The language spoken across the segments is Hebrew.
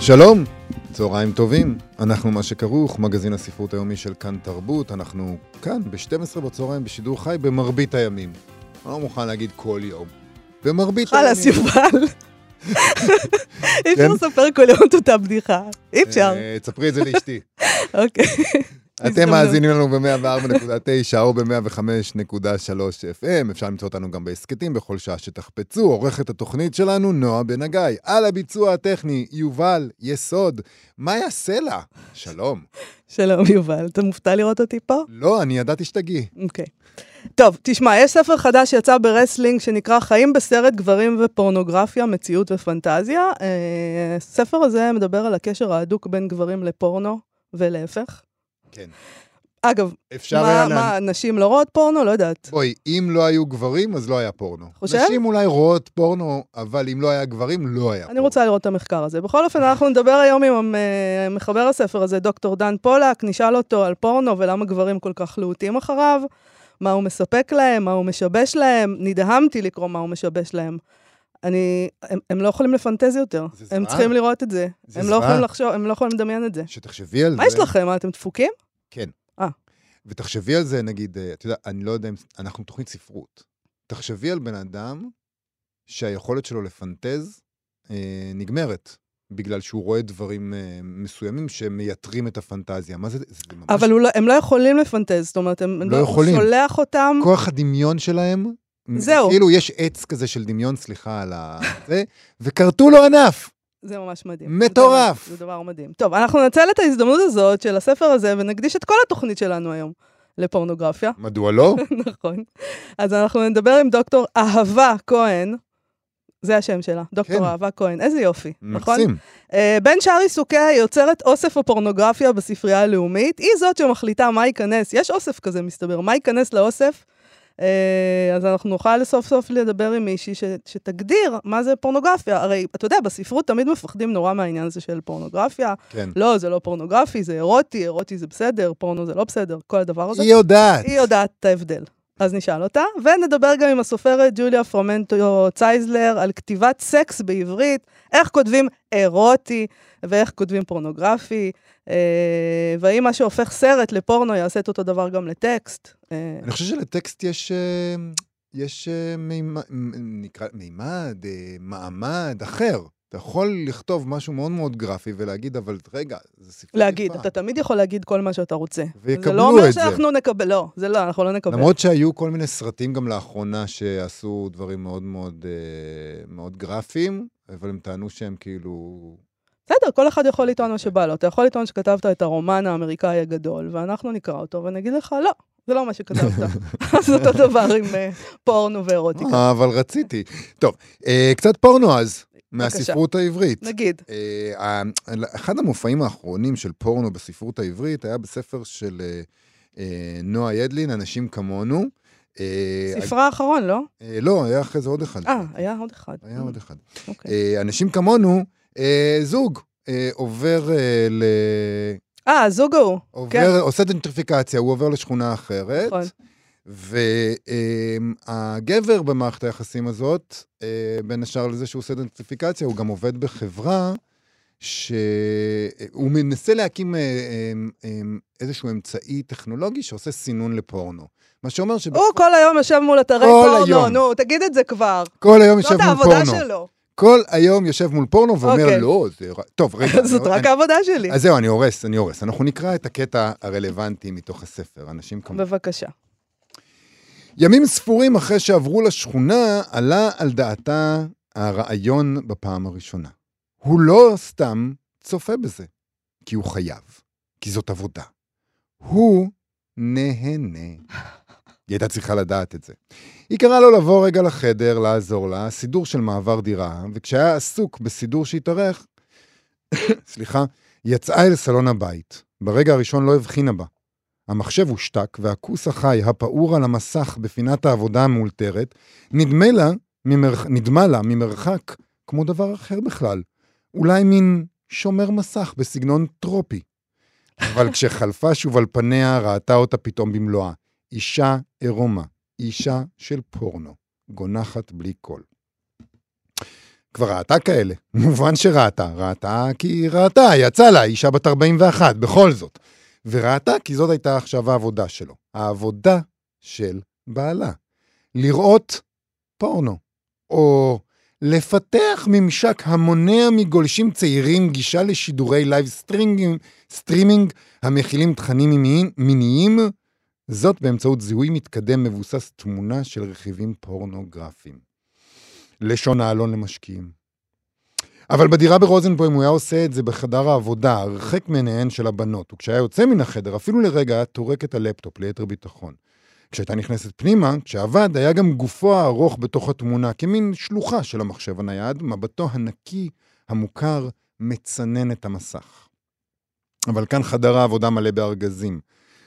שלום, צהריים טובים, אנחנו מה שכרוך, מגזין הספרות היומי של כאן תרבות, אנחנו כאן ב-12 בצהריים בשידור חי במרבית הימים. אני לא מוכן להגיד כל יום. במרבית הימים. חלאס, יובל. אי אפשר כן? לספר כל יום את אותה בדיחה. אי אפשר. אה, תספרי את זה לאשתי. אוקיי. אתם. מאזינים לנו ב-104.9 או ב-105.3 FM, אפשר למצוא אותנו גם בהסכתים בכל שעה שתחפצו. עורכת התוכנית שלנו, נועה בן הגיא. על הביצוע הטכני, יובל יסוד. מה יעשה לה? שלום. שלום, יובל. אתה מופתע לראות אותי פה? לא, אני ידעתי שתגיעי. אוקיי. טוב, תשמע, יש ספר חדש שיצא ברסלינג שנקרא חיים בסרט גברים ופורנוגרפיה, מציאות ופנטזיה. אה, הספר הזה מדבר על הקשר ההדוק בין גברים לפורנו ולהפך. כן. אגב, מה, היה מה, נשים לא רואות פורנו? לא יודעת. בואי, אם לא היו גברים, אז לא היה פורנו. חושב? נשים אולי רואות פורנו, אבל אם לא היה גברים, לא היה אני פורנו. רוצה לראות את המחקר הזה. בכל אופן, אנחנו נדבר היום עם אה, מחבר הספר הזה, דוקטור דן פולק, נשאל אותו על פורנו ולמה גברים כל כך להוטים אחריו, מה הוא מספק להם, מה הוא משבש להם. נדהמתי לקרוא מה הוא משבש להם. אני, הם, הם לא יכולים לפנטז יותר, זה הם זוועה. צריכים לראות את זה. זה הם לא זוועה. יכולים לחשוב, הם לא יכולים לדמיין את זה. שתחשבי על זה. מה יש לכם? מה, אתם דפוקים? כן. אה. ותחשבי על זה, נגיד, אה, את יודעת, אני לא יודע אם... אנחנו תוכנית ספרות. תחשבי על בן אדם שהיכולת שלו לפנטז אה, נגמרת, בגלל שהוא רואה דברים אה, מסוימים שמייתרים את הפנטזיה. מה זה? זה ממש... אבל לא, הם לא יכולים לפנטז, זאת אומרת, הם, לא יכולים. הוא שולח אותם, כוח הדמיון שלהם, זהו. כאילו יש עץ כזה של דמיון, סליחה על ה... זה, וכרתו לו ענף. זה ממש מדהים. מטורף. זה, זה דבר מדהים. טוב, אנחנו ננצל את ההזדמנות הזאת של הספר הזה ונקדיש את כל התוכנית שלנו היום לפורנוגרפיה. מדוע לא? נכון. אז אנחנו נדבר עם דוקטור אהבה כהן, זה השם שלה, דוקטור כן. אהבה כהן, איזה יופי, נכון? מקסים. Uh, בין שאר עיסוקיה היא יוצרת אוסף הפורנוגרפיה בספרייה הלאומית, היא זאת שמחליטה מה ייכנס, יש אוסף כזה מסתבר, מה ייכנס לאוסף, אז אנחנו נוכל סוף סוף לדבר עם מישהי ש, שתגדיר מה זה פורנוגרפיה. הרי, אתה יודע, בספרות תמיד מפחדים נורא מהעניין הזה של פורנוגרפיה. כן. לא, זה לא פורנוגרפי, זה אירוטי, אירוטי זה בסדר, פורנו זה לא בסדר, כל הדבר הזה. היא יודעת. היא יודעת את ההבדל. אז נשאל אותה, ונדבר גם עם הסופרת ג'וליה פרומנטו צייזלר על כתיבת סקס בעברית, איך כותבים אירוטי ואיך כותבים פורנוגרפי, אה, והאם מה שהופך סרט לפורנו יעשה את אותו דבר גם לטקסט. אה, אני חושב שלטקסט יש, אה, יש אה, מימד, נקרא, מימד, אה, מעמד אחר. אתה יכול לכתוב משהו מאוד מאוד גרפי ולהגיד, אבל רגע, זה ספרות להגיד. אתה תמיד יכול להגיד כל מה שאתה רוצה. ויקבלו זה לא אומר את זה. שאנחנו נקבל, לא, זה לא, אנחנו לא נקבל. למרות שהיו כל מיני סרטים גם לאחרונה שעשו דברים מאוד מאוד, אה, מאוד גרפיים, אבל הם טענו שהם כאילו... בסדר, כל אחד יכול לטעון מה שבא לו. אתה יכול לטעון שכתבת את הרומן האמריקאי הגדול, ואנחנו נקרא אותו ונגיד לך, לא, זה לא מה שכתבת. אז אותו דבר עם אה, פורנו ואירוטיקה. אה, אבל רציתי. טוב, קצת פורנו אז, מהספרות העברית. נגיד. אה, אחד המופעים האחרונים של פורנו בספרות העברית היה בספר של אה, אה, נועה ידלין, אנשים כמונו. ספרה האחרון, לא? לא, היה אחרי זה עוד אחד. אה, היה עוד אחד. היה עוד אחד. אוקיי. אנשים כמונו, זוג עובר ל... אה, הזוג ההוא. כן. עובר, עושה דנטריפיקציה, הוא עובר לשכונה אחרת. נכון. והגבר במערכת היחסים הזאת, אה, בין השאר לזה שהוא עושה דנטריפיקציה, הוא גם עובד בחברה שהוא מנסה להקים אה, אה, איזשהו אמצעי טכנולוגי שעושה סינון לפורנו. מה שאומר הוא שכל כל היום יושב מול אתרי כל פורנו, היום. נו, תגיד את זה כבר. היום יושב זאת מול העבודה פורנו. שלו. כל היום יושב מול פורנו ואומר, אוקיי. לא, זה... טוב, רגע. זאת אני- רק העבודה שלי. אז זהו, אני הורס, אני הורס. אנחנו נקרא את הקטע הרלוונטי מתוך הספר, אנשים כמובן. בבקשה. ימים ספורים אחרי שעברו לשכונה, עלה על דעתה הרעיון בפעם הראשונה. הוא לא סתם צופה בזה, כי הוא חייב, כי זאת עבודה. הוא נהנה. היא הייתה צריכה לדעת את זה. היא קראה לו לבוא רגע לחדר, לעזור לה, סידור של מעבר דירה, וכשהיה עסוק בסידור שהתארך, סליחה, יצאה אל סלון הבית. ברגע הראשון לא הבחינה בה. המחשב הושתק, והכוס החי הפעור על המסך בפינת העבודה המאולתרת, נדמה לה, ממרח... נדמה לה ממרחק כמו דבר אחר בכלל. אולי מין שומר מסך בסגנון טרופי. אבל כשחלפה שוב על פניה, ראתה אותה פתאום במלואה. אישה עירומה, אישה של פורנו, גונחת בלי קול. כבר ראתה כאלה, מובן שראתה, ראתה כי ראתה, יצא לה, אישה בת 41, בכל זאת. וראתה כי זאת הייתה עכשיו העבודה שלו, העבודה של בעלה. לראות פורנו, או לפתח ממשק המונע מגולשים צעירים גישה לשידורי live streaming, streaming המכילים תכנים מיניים, זאת באמצעות זיהוי מתקדם מבוסס תמונה של רכיבים פורנוגרפיים. לשון העלון למשקיעים. אבל בדירה ברוזנבוים הוא היה עושה את זה בחדר העבודה, הרחק מעיניהן של הבנות, וכשהיה יוצא מן החדר, אפילו לרגע היה טורק את הלפטופ ליתר ביטחון. כשהייתה נכנסת פנימה, כשעבד, היה גם גופו הארוך בתוך התמונה, כמין שלוחה של המחשב הנייד, מבטו הנקי, המוכר, מצנן את המסך. אבל כאן חדר העבודה מלא בארגזים.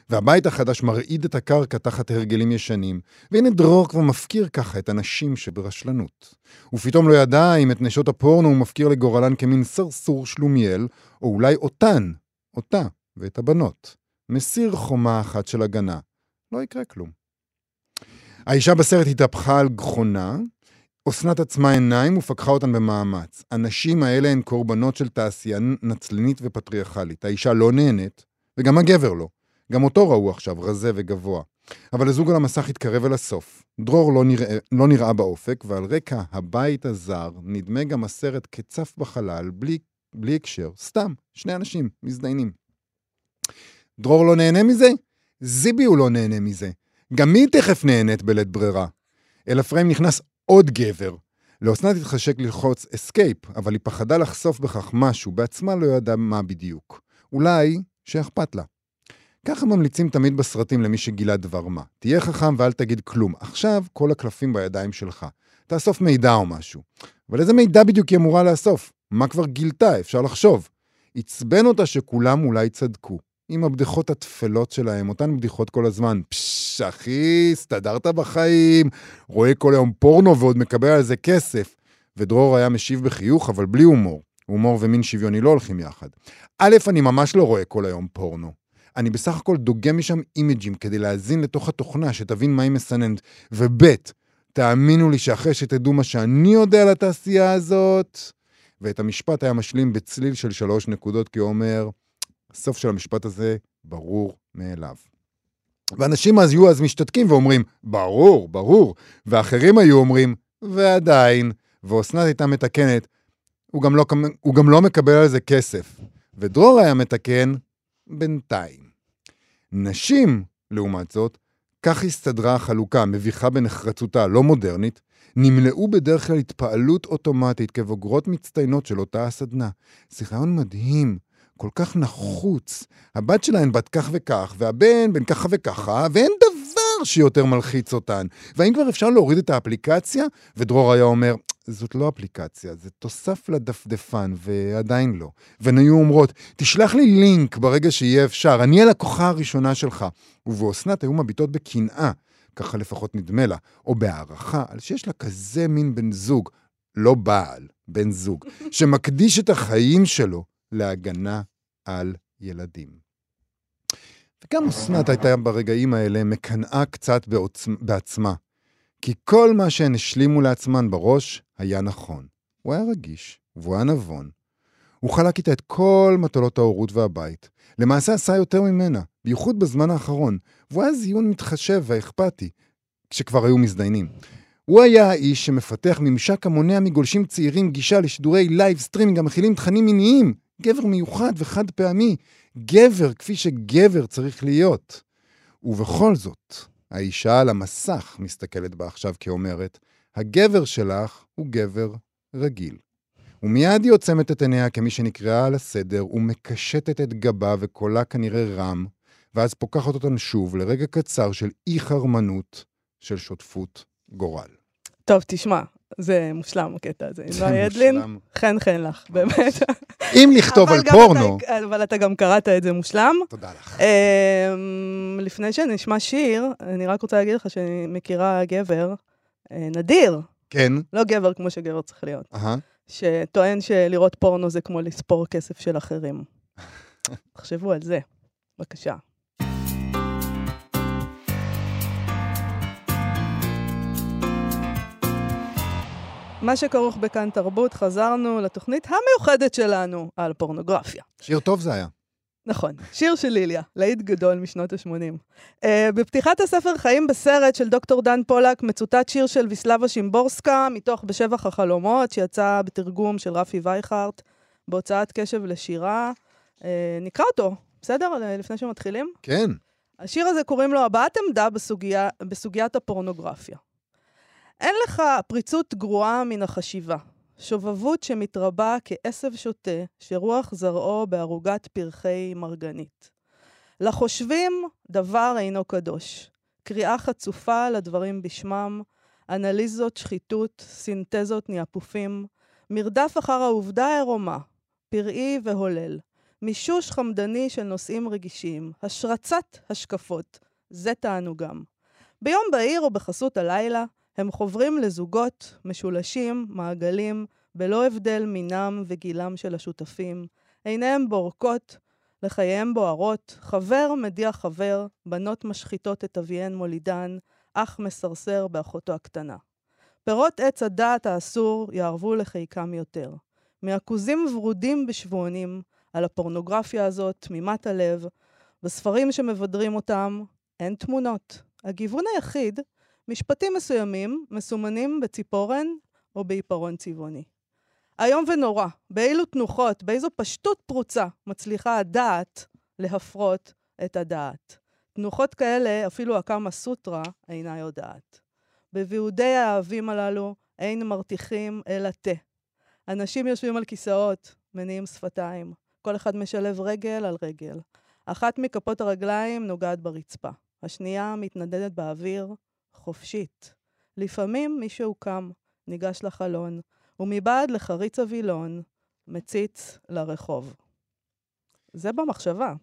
והבית החדש מרעיד את הקרקע תחת הרגלים ישנים, והנה דרור כבר מפקיר ככה את הנשים שברשלנות. ופתאום לא ידע אם את נשות הפורנו הוא מפקיר לגורלן כמין סרסור שלומיאל, או אולי אותן, אותה ואת הבנות. מסיר חומה אחת של הגנה. לא יקרה כלום. האישה בסרט התהפכה על גחונה, אסנת עצמה עיניים ופקחה אותן במאמץ. הנשים האלה הן קורבנות של תעשייה נצלנית ופטריארכלית. האישה לא נהנית, וגם הגבר לא. גם אותו ראו עכשיו, רזה וגבוה. אבל הזוג על המסך התקרב אל הסוף. דרור לא נראה, לא נראה באופק, ועל רקע הבית הזר נדמה גם הסרט כצף בחלל, בלי, בלי הקשר, סתם, שני אנשים מזדיינים. דרור לא נהנה מזה? זיבי הוא לא נהנה מזה. גם היא תכף נהנית בלית ברירה. אל הפריים נכנס עוד גבר. לאסנת התחשק ללחוץ escape, אבל היא פחדה לחשוף בכך משהו, בעצמה לא ידעה מה בדיוק. אולי שאכפת לה. ככה ממליצים תמיד בסרטים למי שגילה דבר מה. תהיה חכם ואל תגיד כלום. עכשיו כל הקלפים בידיים שלך. תאסוף מידע או משהו. אבל איזה מידע בדיוק היא אמורה לאסוף? מה כבר גילתה? אפשר לחשוב. עצבן אותה שכולם אולי צדקו. עם הבדיחות התפלות שלהם, אותן בדיחות כל הזמן. פשש, אחי, הסתדרת בחיים, רואה כל היום פורנו ועוד מקבל על זה כסף. ודרור היה משיב בחיוך, אבל בלי הומור. הומור ומין שוויוני לא הולכים יחד. א', אני ממש לא רואה כל היום פורנו. אני בסך הכל דוגם משם אימג'ים כדי להאזין לתוך התוכנה, שתבין מה היא מסננת. וב', תאמינו לי שאחרי שתדעו מה שאני יודע על התעשייה הזאת, ואת המשפט היה משלים בצליל של שלוש נקודות, כי הוא אומר, הסוף של המשפט הזה ברור מאליו. ואנשים אז היו אז משתתקים ואומרים, ברור, ברור, ואחרים היו אומרים, ועדיין, ואסנת הייתה מתקנת, הוא גם, לא, הוא גם לא מקבל על זה כסף. ודרור היה מתקן, בינתיים. נשים, לעומת זאת, כך הסתדרה החלוקה, מביכה בנחרצותה, לא מודרנית, נמלאו בדרך כלל התפעלות אוטומטית כבוגרות מצטיינות של אותה הסדנה. זה רעיון מדהים, כל כך נחוץ. הבת שלהן בת כך וכך, והבן בן ככה וככה, ואין דבר שיותר מלחיץ אותן. והאם כבר אפשר להוריד את האפליקציה? ודרור היה אומר, זאת לא אפליקציה, זה תוסף לדפדפן, ועדיין לא. והן היו אומרות, תשלח לי לינק ברגע שיהיה אפשר, אני הלקוחה הראשונה שלך. ובאסנת היו מביטות בקנאה, ככה לפחות נדמה לה, או בהערכה, על שיש לה כזה מין בן זוג, לא בעל, בן זוג, שמקדיש את החיים שלו להגנה על ילדים. וגם אסנת הייתה ברגעים האלה מקנאה קצת בעוצ... בעצמה. כי כל מה שהן השלימו לעצמן בראש היה נכון. הוא היה רגיש, והוא היה נבון. הוא חלק איתה את כל מטלות ההורות והבית. למעשה עשה יותר ממנה, בייחוד בזמן האחרון, והוא היה זיון מתחשב ואכפתי, כשכבר היו מזדיינים. הוא היה האיש שמפתח ממשק המונע מגולשים צעירים גישה לשידורי live streaming המכילים תכנים מיניים. גבר מיוחד וחד פעמי. גבר כפי שגבר צריך להיות. ובכל זאת, האישה על המסך מסתכלת בה עכשיו כאומרת, הגבר שלך הוא גבר רגיל. ומיד היא עוצמת את עיניה כמי שנקראה על הסדר ומקשטת את גבה וקולה כנראה רם, ואז פוקחת אותן שוב לרגע קצר של אי-חרמנות, של שותפות גורל. טוב, תשמע, זה מושלם הקטע הזה. זה נועה ידלין. חן חן לך, באמת. אם לכתוב על פורנו, אבל אתה גם קראת את זה מושלם. תודה לך. אמ, לפני שנשמע שיר, אני רק רוצה להגיד לך שאני מכירה גבר, אה, נדיר, כן, לא גבר כמו שגבר צריך להיות. שטוען שלראות פורנו זה כמו לספור כסף של אחרים. תחשבו על זה, בבקשה. מה שכרוך בכאן תרבות, חזרנו לתוכנית המיוחדת שלנו על פורנוגרפיה. שיר טוב זה היה. נכון, שיר של ליליה, להיט גדול משנות ה-80. Uh, בפתיחת הספר חיים בסרט של דוקטור דן פולק מצוטט שיר של ויסלבה שימבורסקה, מתוך בשבח החלומות, שיצא בתרגום של רפי וייכרט, בהוצאת קשב לשירה. Uh, נקרא אותו, בסדר? לפני שמתחילים. כן. השיר הזה קוראים לו הבעת עמדה בסוגיה, בסוגיית הפורנוגרפיה. אין לך פריצות גרועה מן החשיבה, שובבות שמתרבה כעשב שוטה, שרוח זרעו בערוגת פרחי מרגנית. לחושבים דבר אינו קדוש. קריאה חצופה לדברים בשמם, אנליזות שחיתות, סינתזות ניאפופים, מרדף אחר העובדה העירומה, פראי והולל, מישוש חמדני של נושאים רגישים, השרצת השקפות, זה תענוגם. ביום בהיר או בחסות הלילה, הם חוברים לזוגות, משולשים, מעגלים, בלא הבדל מינם וגילם של השותפים. עיניהם בורקות, לחייהם בוערות, חבר מדיח חבר, בנות משחיתות את אביהן מולידן, אח מסרסר באחותו הקטנה. פירות עץ הדעת האסור יערבו לחיקם יותר. מעכוזים ורודים בשבועונים, על הפורנוגרפיה הזאת, תמימת הלב, בספרים שמבדרים אותם, אין תמונות. הגיוון היחיד, משפטים מסוימים מסומנים בציפורן או בעיפרון צבעוני. איום ונורא, באילו תנוחות, באיזו פשטות פרוצה מצליחה הדעת להפרות את הדעת. תנוחות כאלה, אפילו הקמה סוטרה אינה יודעת. בוויעודי האהבים הללו אין מרתיחים אלא תה. אנשים יושבים על כיסאות, מניעים שפתיים. כל אחד משלב רגל על רגל. אחת מכפות הרגליים נוגעת ברצפה. השנייה מתנדדת באוויר, חופשית. לפעמים מישהו קם, ניגש לחלון, ומבעד לחריץ הווילון, מציץ לרחוב. זה במחשבה.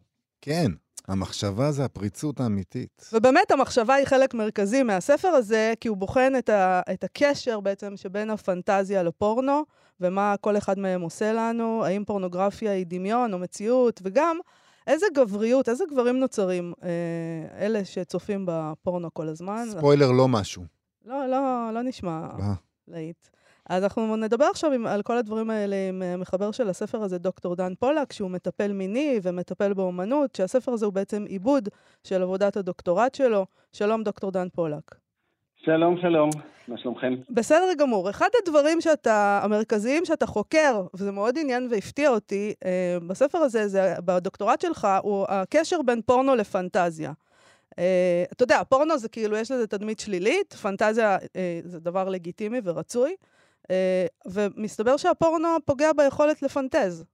כן, המחשבה זה הפריצות האמיתית. ובאמת המחשבה היא חלק מרכזי מהספר הזה, כי הוא בוחן את, ה, את הקשר בעצם שבין הפנטזיה לפורנו, ומה כל אחד מהם עושה לנו, האם פורנוגרפיה היא דמיון או מציאות, וגם איזה גבריות, איזה גברים נוצרים אה, אלה שצופים בפורנו כל הזמן. ספוילר לא משהו. לא, לא, לא נשמע? להיט. אז אנחנו נדבר עכשיו עם, על כל הדברים האלה עם אה, מחבר של הספר הזה, דוקטור דן פולק, שהוא מטפל מיני ומטפל באומנות, שהספר הזה הוא בעצם עיבוד של עבודת הדוקטורט שלו. שלום, דוקטור דן פולק. שלום, שלום, מה שלומכם? בסדר גמור. אחד הדברים שאתה, המרכזיים שאתה חוקר, וזה מאוד עניין והפתיע אותי, אה, בספר הזה, זה, בדוקטורט שלך, הוא הקשר בין פורנו לפנטזיה. אה, אתה יודע, פורנו זה כאילו, יש לזה תדמית שלילית, פנטזיה אה, זה דבר לגיטימי ורצוי, אה, ומסתבר שהפורנו פוגע ביכולת לפנטז.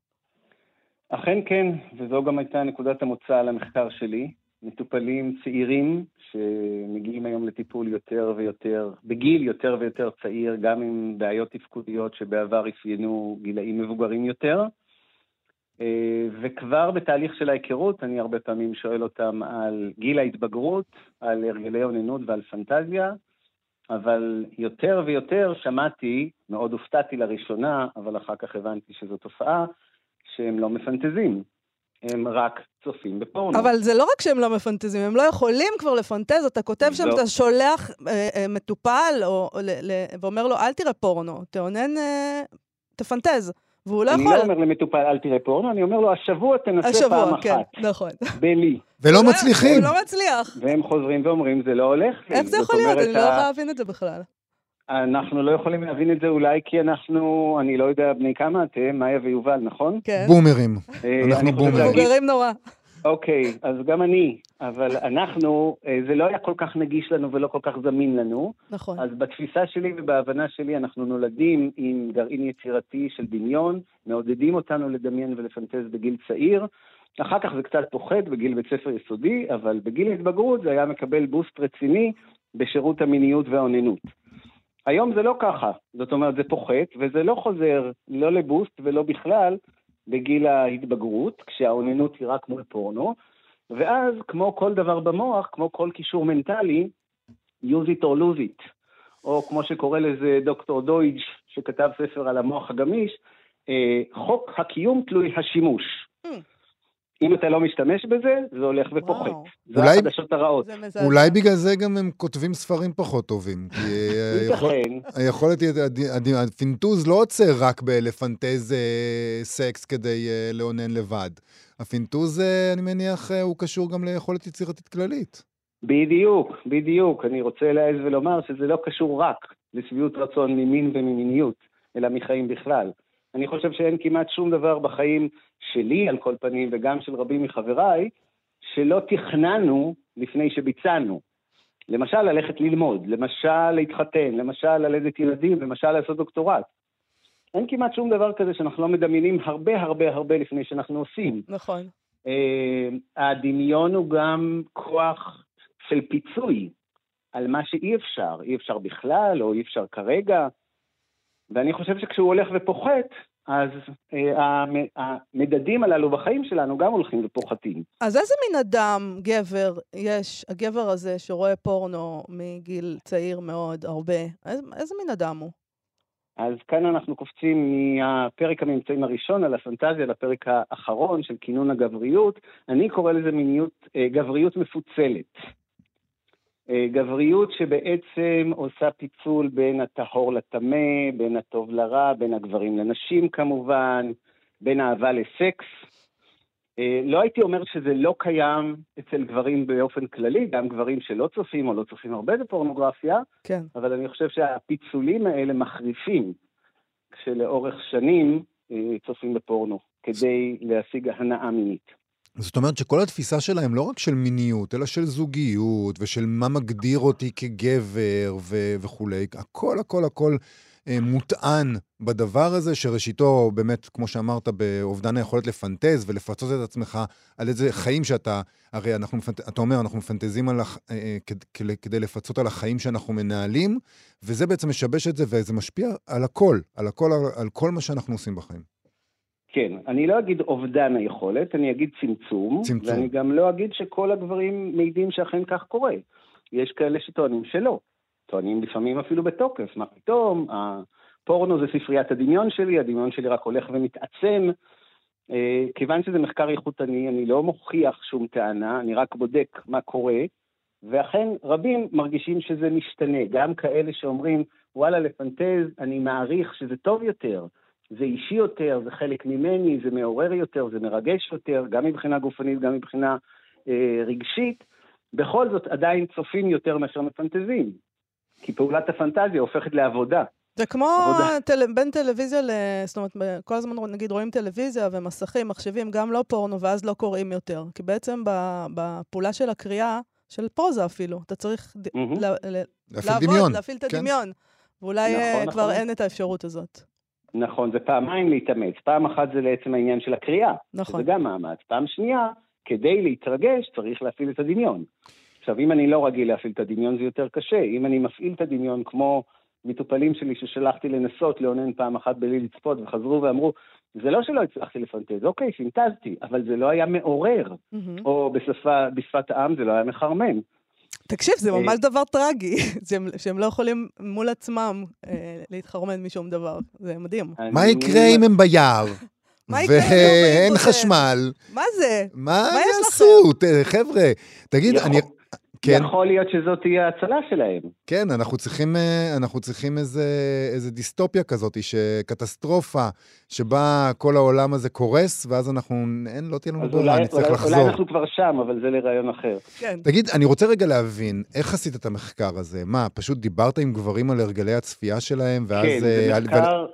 אכן כן, וזו גם הייתה נקודת המוצא למחקר שלי. מטופלים צעירים שמגיעים היום לטיפול יותר ויותר, בגיל יותר ויותר צעיר, גם עם בעיות תפקודיות שבעבר אפיינו גילאים מבוגרים יותר. אה, וכבר בתהליך של ההיכרות, אני הרבה פעמים שואל אותם על גיל ההתבגרות, על הרגלי אוננות ועל פנטזיה, אבל יותר ויותר שמעתי, מאוד הופתעתי לראשונה, אבל אחר כך הבנתי שזו תופעה, שהם לא מפנטזים, הם רק צופים בפורנו. אבל זה לא רק שהם לא מפנטזים, הם לא יכולים כבר לפנטז, אתה כותב שם, זו- אתה שולח אה, אה, מטופל או, או, ל, ל, ואומר לו, אל תראה פורנו, תאונן, אה, תפנטז. והוא לא אני יכול. לא אומר למטופל, אל תראה פורנו, אני אומר לו, השבוע תנסה השבוע, פעם כן, אחת, נכון. בלי. ולא הוא מצליחים. הוא לא מצליח. והם חוזרים ואומרים, זה לא הולך לי. איך זה יכול להיות? אני לא יכולה להבין את זה בכלל. אנחנו לא יכולים להבין את זה אולי כי אנחנו, אני לא יודע בני כמה אתם, מאיה ויובל, נכון? כן. בומרים. אה, אנחנו בומרים. מבוגרים נורא. אוקיי, אז גם אני, אבל אנחנו, אה, זה לא היה כל כך נגיש לנו ולא כל כך זמין לנו, נכון. אז בתפיסה שלי ובהבנה שלי אנחנו נולדים עם גרעין יצירתי של דמיון, מעודדים אותנו לדמיין ולפנטז בגיל צעיר, אחר כך זה קצת פוחת בגיל בית ספר יסודי, אבל בגיל ההתבגרות זה היה מקבל בוסט רציני בשירות המיניות והאוננות. היום זה לא ככה, זאת אומרת זה פוחת, וזה לא חוזר לא לבוסט ולא בכלל בגיל ההתבגרות, כשהאוננות היא רק מול פורנו, ואז כמו כל דבר במוח, כמו כל קישור מנטלי, use it or lose it. או כמו שקורא לזה דוקטור דוידש, שכתב ספר על המוח הגמיש, אה, חוק הקיום תלוי השימוש. Hmm. אם אתה לא משתמש בזה, זה הולך ופוחת. זה אולי- החדשות הרעות. זה. אולי בגלל זה גם הם כותבים ספרים פחות טובים. כי אה, יכול- ייתכן, היכולת, הפינטוז לא עוצר רק בלפנטז אה, סקס כדי אה, לאונן לבד. הפינטוז, אני מניח, הוא קשור גם ליכולת יצירתית כללית. בדיוק, בדיוק. אני רוצה להעז ולומר שזה לא קשור רק לשביעות רצון ממין וממיניות, אלא מחיים בכלל. אני חושב שאין כמעט שום דבר בחיים שלי, על כל פנים, וגם של רבים מחבריי, שלא תכננו לפני שביצענו. למשל, ללכת ללמוד, למשל, להתחתן, למשל, ללדת ילדים, למשל, לעשות דוקטורט. אין כמעט שום דבר כזה שאנחנו לא מדמיינים הרבה הרבה הרבה לפני שאנחנו עושים. נכון. אה, הדמיון הוא גם כוח של פיצוי על מה שאי אפשר, אי אפשר בכלל או אי אפשר כרגע, ואני חושב שכשהוא הולך ופוחת, אז אה, המ- המדדים הללו בחיים שלנו גם הולכים ופוחתים. אז איזה מין אדם, גבר, יש, הגבר הזה שרואה פורנו מגיל צעיר מאוד, הרבה, איזה, איזה מין אדם הוא? אז כאן אנחנו קופצים מהפרק הממצאים הראשון על הפנטזיה לפרק האחרון של כינון הגבריות. אני קורא לזה מיניות, אה, גבריות מפוצלת. אה, גבריות שבעצם עושה פיצול בין הטהור לטמא, בין הטוב לרע, בין הגברים לנשים כמובן, בין אהבה לסקס. אה, לא הייתי אומר שזה לא קיים אצל גברים באופן כללי, גם גברים שלא צופים או לא צופים הרבה בפורנוגרפיה, כן. אבל אני חושב שהפיצולים האלה מחריפים כשלאורך שנים אה, צופים בפורנו, כדי להשיג הנאה מינית. זאת אומרת שכל התפיסה שלהם לא רק של מיניות, אלא של זוגיות, ושל מה מגדיר אותי כגבר ו- וכולי, הכל הכל הכל אה, מוטען בדבר הזה, שראשיתו באמת, כמו שאמרת, באובדן היכולת לפנטז ולפצות את עצמך על איזה חיים שאתה, הרי אנחנו, אתה אומר, אנחנו מפנטזים על, הח- אה, אה, כד- כדי, כדי לפצות על החיים שאנחנו מנהלים, וזה בעצם משבש את זה, וזה משפיע על הכל, על הכל, על, על כל מה שאנחנו עושים בחיים. כן, אני לא אגיד אובדן היכולת, אני אגיד צמצום, צמצום. ואני גם לא אגיד שכל הגברים מעידים שאכן כך קורה. יש כאלה שטוענים שלא. טוענים לפעמים אפילו בתוקף, מה פתאום, הפורנו זה ספריית הדמיון שלי, הדמיון שלי רק הולך ומתעצם. אה, כיוון שזה מחקר איכותני, אני לא מוכיח שום טענה, אני רק בודק מה קורה, ואכן רבים מרגישים שזה משתנה, גם כאלה שאומרים, וואלה, לפנטז, אני מעריך שזה טוב יותר, זה אישי יותר, זה חלק ממני, זה מעורר יותר, זה מרגש יותר, גם מבחינה גופנית, גם מבחינה אה, רגשית. בכל זאת, עדיין צופים יותר מאשר מפנטזים. כי פעולת הפנטזיה הופכת לעבודה. זה כמו עבודה. טל... בין טלוויזיה ל... זאת אומרת, כל הזמן נגיד רואים טלוויזיה ומסכים, מחשבים, גם לא פורנו, ואז לא קוראים יותר. כי בעצם ב- בפעולה של הקריאה, של פרוזה אפילו, אתה צריך. מהמם. ל... ל... להפעיל לעבוד, דמיון. להפעיל את כן. הדמיון. ואולי נכון, אה, נכון. כבר אין את האפשרות הזאת. נכון, זה פעמיים להתאמץ. פעם אחת זה לעצם העניין של הקריאה, נכון. שזה גם מאמץ. פעם שנייה, כדי להתרגש צריך להפעיל את הדמיון. עכשיו, אם אני לא רגיל להפעיל את הדמיון זה יותר קשה. אם אני מפעיל את הדמיון כמו מטופלים שלי ששלחתי לנסות לאונן פעם אחת בלי לצפות וחזרו ואמרו, זה לא שלא הצלחתי לפנטז, אוקיי, פינטזתי, אבל זה לא היה מעורר, מהמם. או בשפה, בשפת העם זה לא היה מחרמן. תקשיב, זה אה, ממש דבר טרגי, שהם, שהם לא יכולים מול עצמם אה, להתחרמן משום דבר. זה מדהים. מה יקרה אם הם ביער? ואין? חשמל? מה זה? מה יעשו? חבר'ה, תגיד, יכול- אני... כן, יכול להיות שזאת תהיה ההצלה שלהם. כן, אנחנו צריכים, אה, אנחנו צריכים איזה, איזה דיסטופיה כזאת, שקטסטרופה, שבה כל העולם הזה קורס, ואז אנחנו, אין, לא תהיה לנו ברירה, אולי, נצטרך אולי, לחזור. אולי אנחנו כבר שם, אבל זה לרעיון אחר. כן. תגיד, אני רוצה רגע להבין, איך עשית את המחקר הזה? מה, פשוט דיברת עם גברים על הרגלי הצפייה שלהם, ואז... כן, זה אה, מחקר,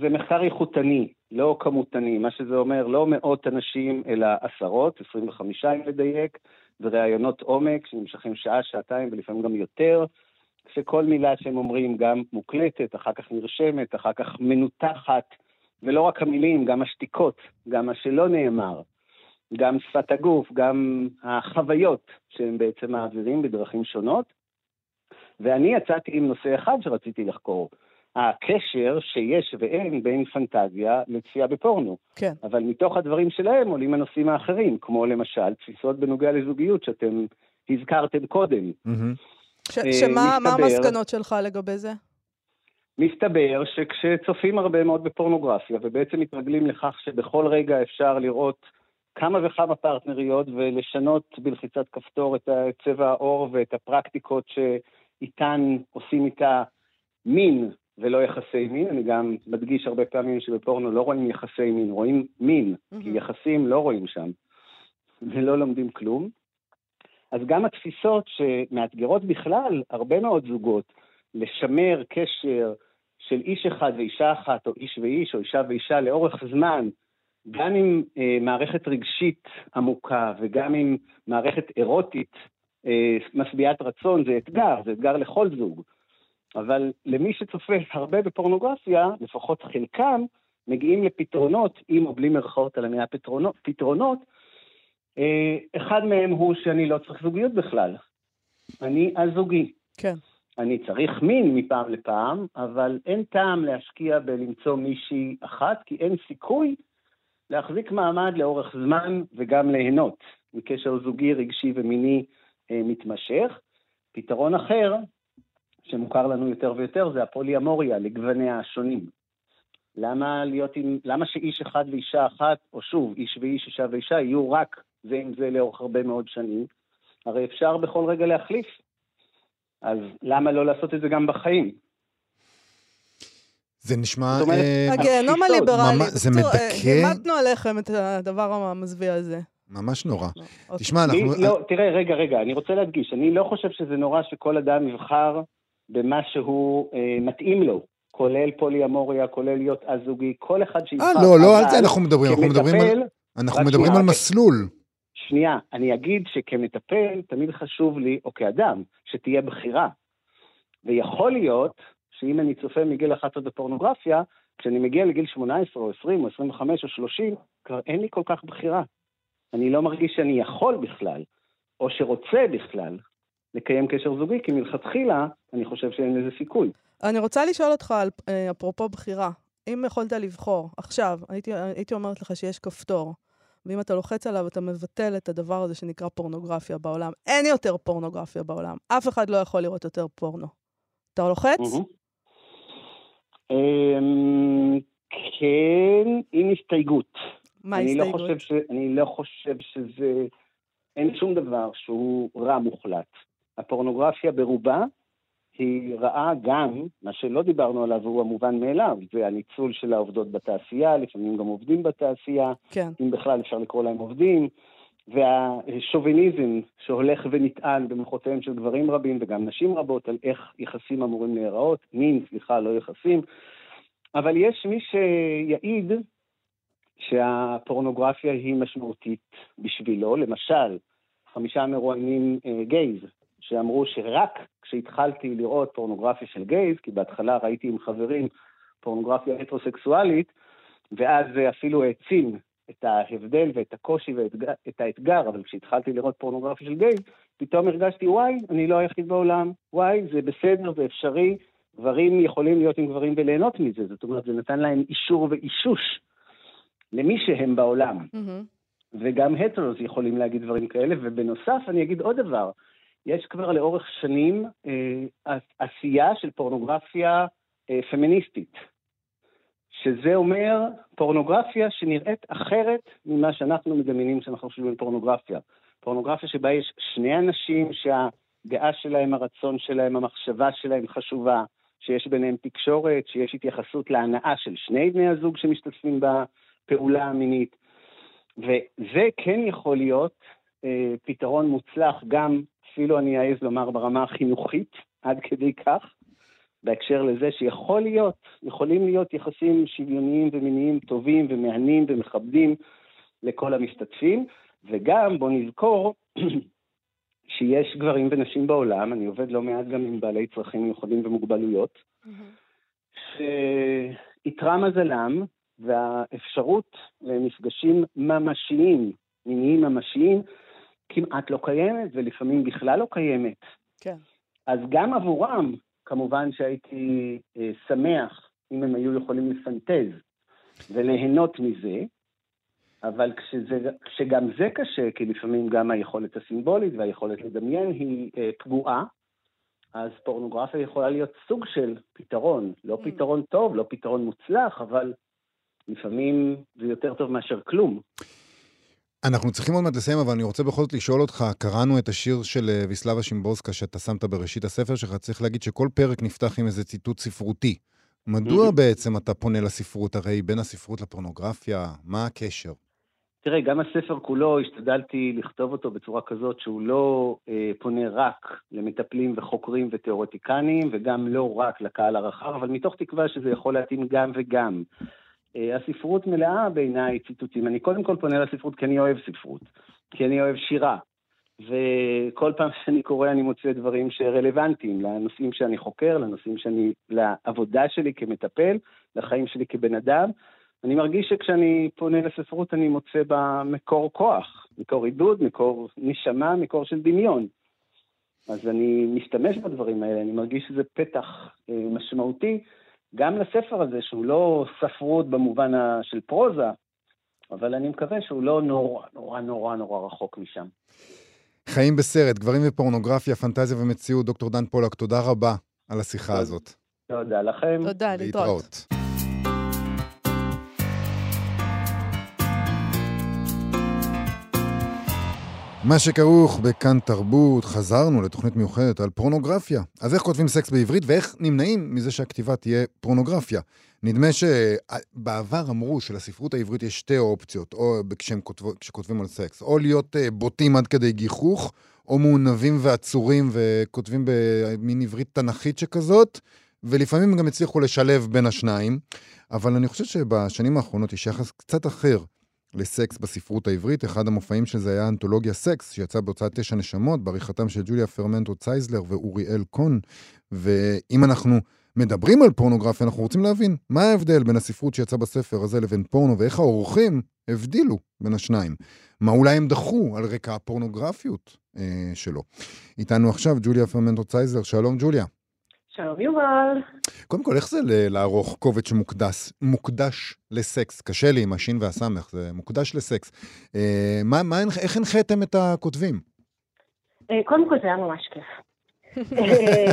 זה מחקר איכותני, לא כמותני. מה שזה אומר, לא מאות אנשים, אלא עשרות, 25 אם לדייק, וראיונות עומק שנמשכים שעה, שעתיים ולפעמים גם יותר, כשכל מילה שהם אומרים גם מוקלטת, אחר כך נרשמת, אחר כך מנותחת, ולא רק המילים, גם השתיקות, גם מה שלא נאמר, גם שפת הגוף, גם החוויות שהם בעצם מעבירים בדרכים שונות. ואני יצאתי עם נושא אחד שרציתי לחקור, הקשר שיש ואין בין פנטזיה לצפייה בפורנו. כן. אבל מתוך הדברים שלהם עולים הנושאים האחרים, כמו למשל תפיסות בנוגע לזוגיות שאתם הזכרתם קודם. מהמם. ש- אה, שמה מה מסתבר- המסקנות שלך לגבי זה? מסתבר שכשצופים הרבה מאוד בפורנוגרפיה, ובעצם מתרגלים לכך שבכל רגע אפשר לראות כמה וכמה פרטנריות ולשנות בלחיצת כפתור את צבע העור ואת הפרקטיקות שאיתן עושים איתה מין ולא יחסי מין. אני גם מדגיש הרבה פעמים שבפורנו לא רואים יחסי מין, רואים מין, כי מהמם. יחסים לא רואים שם, ולא לומדים כלום. אז גם התפיסות שמאתגרות בכלל הרבה מאוד זוגות, לשמר קשר של איש אחד ואישה אחת, או איש ואיש, או אישה ואישה לאורך זמן, גם עם אה, מערכת רגשית עמוקה וגם עם מערכת אירוטית אה, משביעת רצון, זה אתגר, זה אתגר לכל זוג. אבל למי שצופה הרבה בפורנוגרפיה, לפחות חלקם, מגיעים לפתרונות, עם או בלי מירכאות על המילה פתרונות, פתרונות. אה, אחד מהם הוא שאני לא צריך זוגיות בכלל. אני הזוגי. כן. אני צריך מין מפעם לפעם, אבל אין טעם להשקיע בלמצוא מישהי אחת, כי אין סיכוי להחזיק מעמד לאורך זמן וגם ליהנות מקשר זוגי, רגשי ומיני אה, מתמשך. פתרון אחר, שמוכר לנו יותר ויותר, זה הפוליאמוריה לגווניה השונים. למה להיות עם, למה שאיש אחד ואישה אחת, או שוב, איש ואיש, אישה ואישה, יהיו רק זה עם זה לאורך הרבה מאוד שנים? הרי אפשר בכל רגע להחליף. אז למה לא לעשות את זה גם בחיים? זה נשמע... זאת אומרת, אה, הגיהנום התפיסות, הליברלי. ממש- זה אה, מדכא. העמדנו עליכם את הדבר המזוויע הזה. ממש נורא. לא, אוקיי. תשמע, אנחנו... לא, תראה, רגע, רגע, אני רוצה להדגיש, אני לא חושב שזה נורא שכל אדם יבחר במה שהוא אה, מתאים לו, כולל פוליאמוריה, כולל להיות אז-זוגי, כל אחד שיבחר. אה, לא, לא על זה אנחנו מדברים, אנחנו מדברים על- אנחנו מדברים על רק- מסלול. שנייה, אני אגיד שכמטפל, תמיד חשוב לי, או כאדם, שתהיה בחירה. ויכול להיות שאם אני צופה מגיל 11 בפורנוגרפיה, כשאני מגיע לגיל 18 או 20 או 25 או 30, כבר אין לי כל כך בחירה. אני לא מרגיש שאני יכול בכלל, או שרוצה בכלל, לקיים קשר זוגי, כי מלכתחילה אני חושב שאין לזה סיכוי. אני רוצה לשאול אותך, על, אה, אפרופו בחירה, אם יכולת לבחור, עכשיו, הייתי, הייתי אומרת לך שיש כפתור, ואם אתה לוחץ עליו, אתה מבטל את הדבר הזה שנקרא פורנוגרפיה בעולם. אין יותר פורנוגרפיה בעולם. אף אחד לא יכול לראות יותר פורנו. אתה לוחץ? אמ, כן, עם הסתייגות. מה לא ש... אני לא חושב שזה... אין שום דבר שהוא רע מוחלט. הפורנוגרפיה ברובה היא רעה גם, מה שלא דיברנו עליו הוא המובן מאליו, זה הניצול של העובדות בתעשייה, לפעמים גם עובדים בתעשייה, כן. אם בכלל אפשר לקרוא להם עובדים, והשוביניזם שהולך ונטען במוחותיהם של גברים רבים וגם נשים רבות על איך יחסים אמורים להיראות, מין, סליחה, לא יחסים, אבל יש מי שיעיד שהפורנוגרפיה היא משמעותית בשבילו, למשל, חמישה מרואיינים אה, גייז, שאמרו שרק כשהתחלתי לראות פורנוגרפיה של גייז, כי בהתחלה ראיתי עם חברים פורנוגרפיה הטרוסקסואלית, ואז זה אפילו העצים את ההבדל ואת הקושי ואת האתגר, אבל כשהתחלתי לראות פורנוגרפיה של גייז, פתאום הרגשתי, וואי, אני לא היחיד בעולם, וואי, זה בסדר, זה אפשרי, גברים יכולים להיות עם גברים וליהנות מזה, זאת אומרת, זה נתן להם אישור ואישוש למי שהם בעולם. מהמם. וגם הטרוס יכולים להגיד דברים כאלה, ובנוסף אני אגיד עוד דבר, יש כבר לאורך שנים אה, עשייה של פורנוגרפיה אה, פמיניסטית, שזה אומר פורנוגרפיה שנראית אחרת ממה שאנחנו מדמיינים שאנחנו חושבים על פורנוגרפיה. פורנוגרפיה שבה יש שני אנשים שהדעה שלהם, הרצון שלהם, המחשבה שלהם חשובה, שיש ביניהם תקשורת, שיש התייחסות להנאה של שני בני הזוג שמשתתפים בפעולה המינית. וזה כן יכול להיות פתרון מוצלח גם, אפילו אני אעז לומר, ברמה החינוכית, עד כדי כך, בהקשר לזה שיכול להיות, יכולים להיות יחסים שוויוניים ומיניים טובים ומהנים ומכבדים לכל המשתתפים, וגם, בוא נזכור, שיש גברים ונשים בעולם, אני עובד לא מעט גם עם בעלי צרכים מיוחדים ומוגבלויות. שאיתרע מזלם, והאפשרות למפגשים ממשיים, מיניים ממשיים, כמעט לא קיימת, ולפעמים בכלל לא קיימת. כן. אז גם עבורם, כמובן שהייתי אה, שמח אם הם היו יכולים לפנטז וליהנות מזה, אבל כשזה, כשגם זה קשה, כי לפעמים גם היכולת הסימבולית והיכולת לדמיין היא אה, פגועה, אז פורנוגרפיה יכולה להיות סוג של פתרון. לא Mm. פתרון טוב, לא פתרון מוצלח, אבל לפעמים זה יותר טוב מאשר כלום. אנחנו צריכים עוד מעט לסיים, אבל אני רוצה בכל זאת לשאול אותך, קראנו את השיר של אה, ויסלבה שימבוסקה שאתה שמת בראשית הספר שלך, צריך להגיד שכל פרק נפתח עם איזה ציטוט ספרותי. מדוע. בעצם אתה פונה לספרות? הרי בין הספרות לפורנוגרפיה, מה הקשר? תראה, גם הספר כולו, השתדלתי לכתוב אותו בצורה כזאת שהוא לא אה, פונה רק למטפלים וחוקרים ותיאורטיקנים, וגם לא רק לקהל הרחב, אבל מתוך תקווה שזה יכול להתאים גם וגם. אה, הספרות מלאה בעיניי ציטוטים. אני קודם כל פונה לספרות כי אני אוהב ספרות, כי אני אוהב שירה. וכל פעם שאני קורא אני מוצא דברים שרלוונטיים לנושאים שאני חוקר, לנושאים שאני, לעבודה שלי כמטפל, לחיים שלי כבן אדם. אני מרגיש שכשאני פונה לספרות אני מוצא בה מקור כוח, מקור עידוד, מקור נשמה, מקור של דמיון. אז אני משתמש בדברים האלה, אני מרגיש שזה פתח אה, משמעותי גם לספר הזה, שהוא לא ספרות במובן של פרוזה, אבל אני מקווה שהוא לא נורא נורא נורא נורא רחוק משם. חיים בסרט, גברים ופורנוגרפיה, פנטזיה ומציאות, דוקטור דן פולק, תודה רבה על השיחה תודה. הזאת. תודה לכם. תודה, להתראות. מה שכרוך בכאן תרבות, חזרנו לתוכנית מיוחדת על פורנוגרפיה. אז איך כותבים סקס בעברית ואיך נמנעים מזה שהכתיבה תהיה פורנוגרפיה? נדמה שבעבר אמרו שלספרות העברית יש שתי אופציות, או כותב, כשכותבים על סקס, או להיות אה, בוטים עד כדי גיחוך, או מעונבים ועצורים וכותבים במין עברית תנכית שכזאת, ולפעמים גם הצליחו לשלב בין השניים. אבל אני חושב שבשנים האחרונות יש יחס קצת אחר לסקס בספרות העברית. אחד המופעים של זה היה אנתולוגיה סקס, שיצא בהוצאת תשע נשמות, בעריכתם של ג'וליה פרמנטו צייזלר ואוריאל קון. ואם אנחנו מדברים על פורנוגרפיה, אנחנו רוצים להבין מה ההבדל בין הספרות שיצא בספר הזה לבין פורנו, ואיך האורחים הבדילו בין השניים. מה אולי הם דחו על רקע הפורנוגרפיות אה, שלו. איתנו עכשיו ג'וליה פרמנטו צייזלר, שלום ג'וליה. שלום יובל. קודם כל, איך זה לערוך קובץ שמוקדש מוקדש לסקס? קשה לי עם השין והסמך, זה מוקדש לסקס. אה, מה, מה, איך הנחיתם את הכותבים? אה, קודם כל זה היה ממש כיף. אה,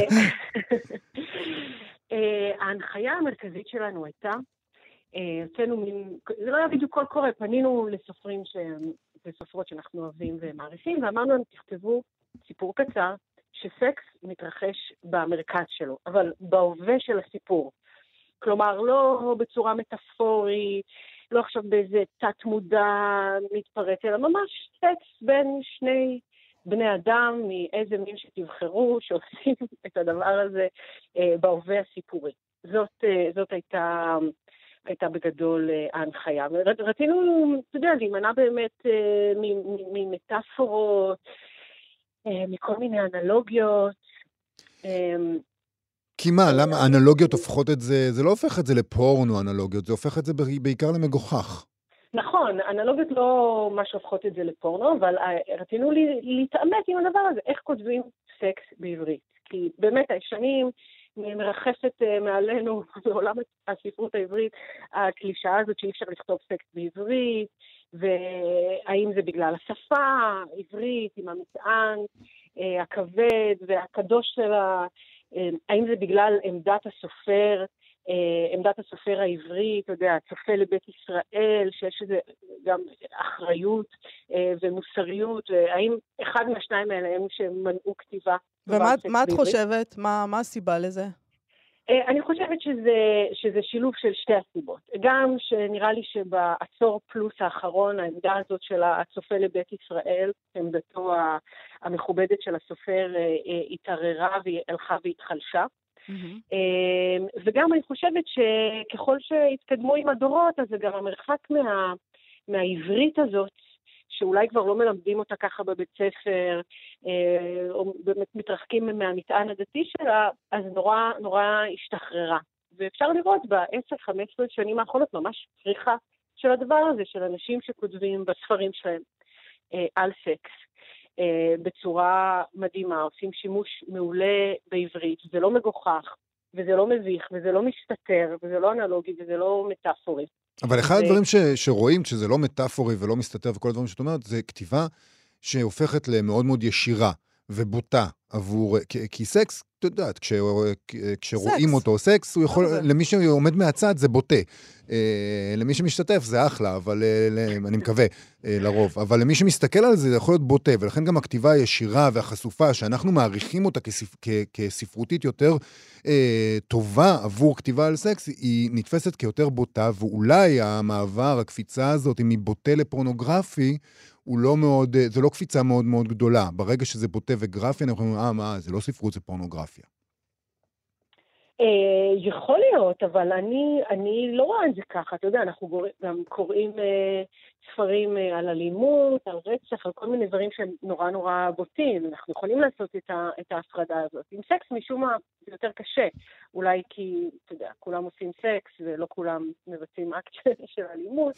אה, ההנחיה המרכזית שלנו הייתה, הוצאנו מין, זה לא היה בדיוק קול קורא, פנינו לסופרים שהם, וסופרות שאנחנו אוהבים ומעריכים, ואמרנו להם, תכתבו סיפור קצר, שסקס מתרחש במרכז שלו, אבל בהווה של הסיפור. כלומר, לא בצורה מטאפורית, לא עכשיו באיזה תת-מודע מתפרץ, אלא ממש סקס בין שני בני אדם מאיזה מין שתבחרו, שעושים את הדבר הזה אה, בהווה הסיפורי. זאת, אה, זאת הייתה, הייתה בגדול אה, ההנחיה. ורצינו, אתה יודע, להימנע באמת אה, ממטאפורות, מכל מיני אנלוגיות. אה, כי מה, למה אנלוגיות הופכות את זה, זה לא הופך את זה לפורנו אנלוגיות, זה הופך את זה בעיקר למגוחך. נכון, אנלוגיות לא מה שהופכות את זה לפורנו, אבל אה, רצינו להתעמת עם הדבר הזה, איך כותבים סקס בעברית. כי באמת, הישנים מרחפת אה, מעלינו בעולם הספרות העברית, הקלישאה הזאת שאי אפשר לכתוב סקס בעברית, והאם זה בגלל השפה העברית עם המטען אה, הכבד והקדוש שלה, אה, האם זה בגלל עמדת הסופר, אה, עמדת הסופר העברי, אתה יודע, צופה לבית ישראל, שיש איזה גם אחריות אה, ומוסריות, והאם אחד מהשניים האלה הם שמנעו כתיבה. ומה את? חושבת? מה מה הסיבה לזה? אה, אני חושבת שזה, שזה שילוב של שתי הסיבות. גם שנראה לי שבעשור פלוס האחרון, העמדה הזאת של הצופה לבית ישראל, עמדתו המכובדת של הסופר, אה, אה, התערערה והיא הלכה והתחלשה. אה, וגם אני חושבת שככל שהתקדמו עם הדורות, אז זה גם המרחק מה, מהעברית הזאת, שאולי כבר לא מלמדים אותה ככה בבית ספר, אה, או באמת מתרחקים מהמטען הדתי שלה, אז נורא נורא השתחררה. ואפשר לראות ב-10-15 שנים האחרונות ממש פריחה של הדבר הזה, של אנשים שכותבים בספרים שלהם אה, על סקס. אה, בצורה מדהימה, עושים שימוש מעולה בעברית, זה לא מגוחך, וזה לא מביך, וזה לא מסתתר, וזה לא אנלוגי, וזה לא מטאפורי. אבל אחד הדברים ש, שרואים, כשזה לא מטאפורי ולא מסתתר וכל הדברים שאת אומרת, זה כתיבה שהופכת למאוד מאוד ישירה ובוטה עבור... כי, כי סקס, את יודעת, כש, כשרואים סקס. אותו סקס, הוא יכול... זה? למי שעומד מהצד זה בוטה. אה, למי שמשתתף זה אחלה, אבל אה, אני מקווה, אה, לרוב. אבל למי שמסתכל על זה, זה יכול להיות בוטה, ולכן גם הכתיבה הישירה והחשופה, שאנחנו מעריכים אותה כספ, כ, כספרותית יותר אה, טובה עבור כתיבה על סקס, היא נתפסת כיותר בוטה, ואולי המעבר, הקפיצה הזאת מבוטה לפורנוגרפי, הוא לא מאוד, אה, זה לא קפיצה מאוד מאוד גדולה. ברגע שזה בוטה וגרפי, אנחנו אומרים, אה, מה, זה לא ספרות, זה פורנוגרפיה. אה, יכול להיות, אבל אני, אני לא רואה את זה ככה. אתה יודע, אנחנו. גם קוראים אה, ספרים על אלימות, על רצח, על כל מיני דברים שהם נורא נורא בוטים. אנחנו יכולים לעשות את, ה... את ההפרדה הזאת. עם סקס, משום מה, זה יותר קשה. אולי כי, אתה יודע, כולם עושים סקס ולא כולם מבצעים אקט של אלימות.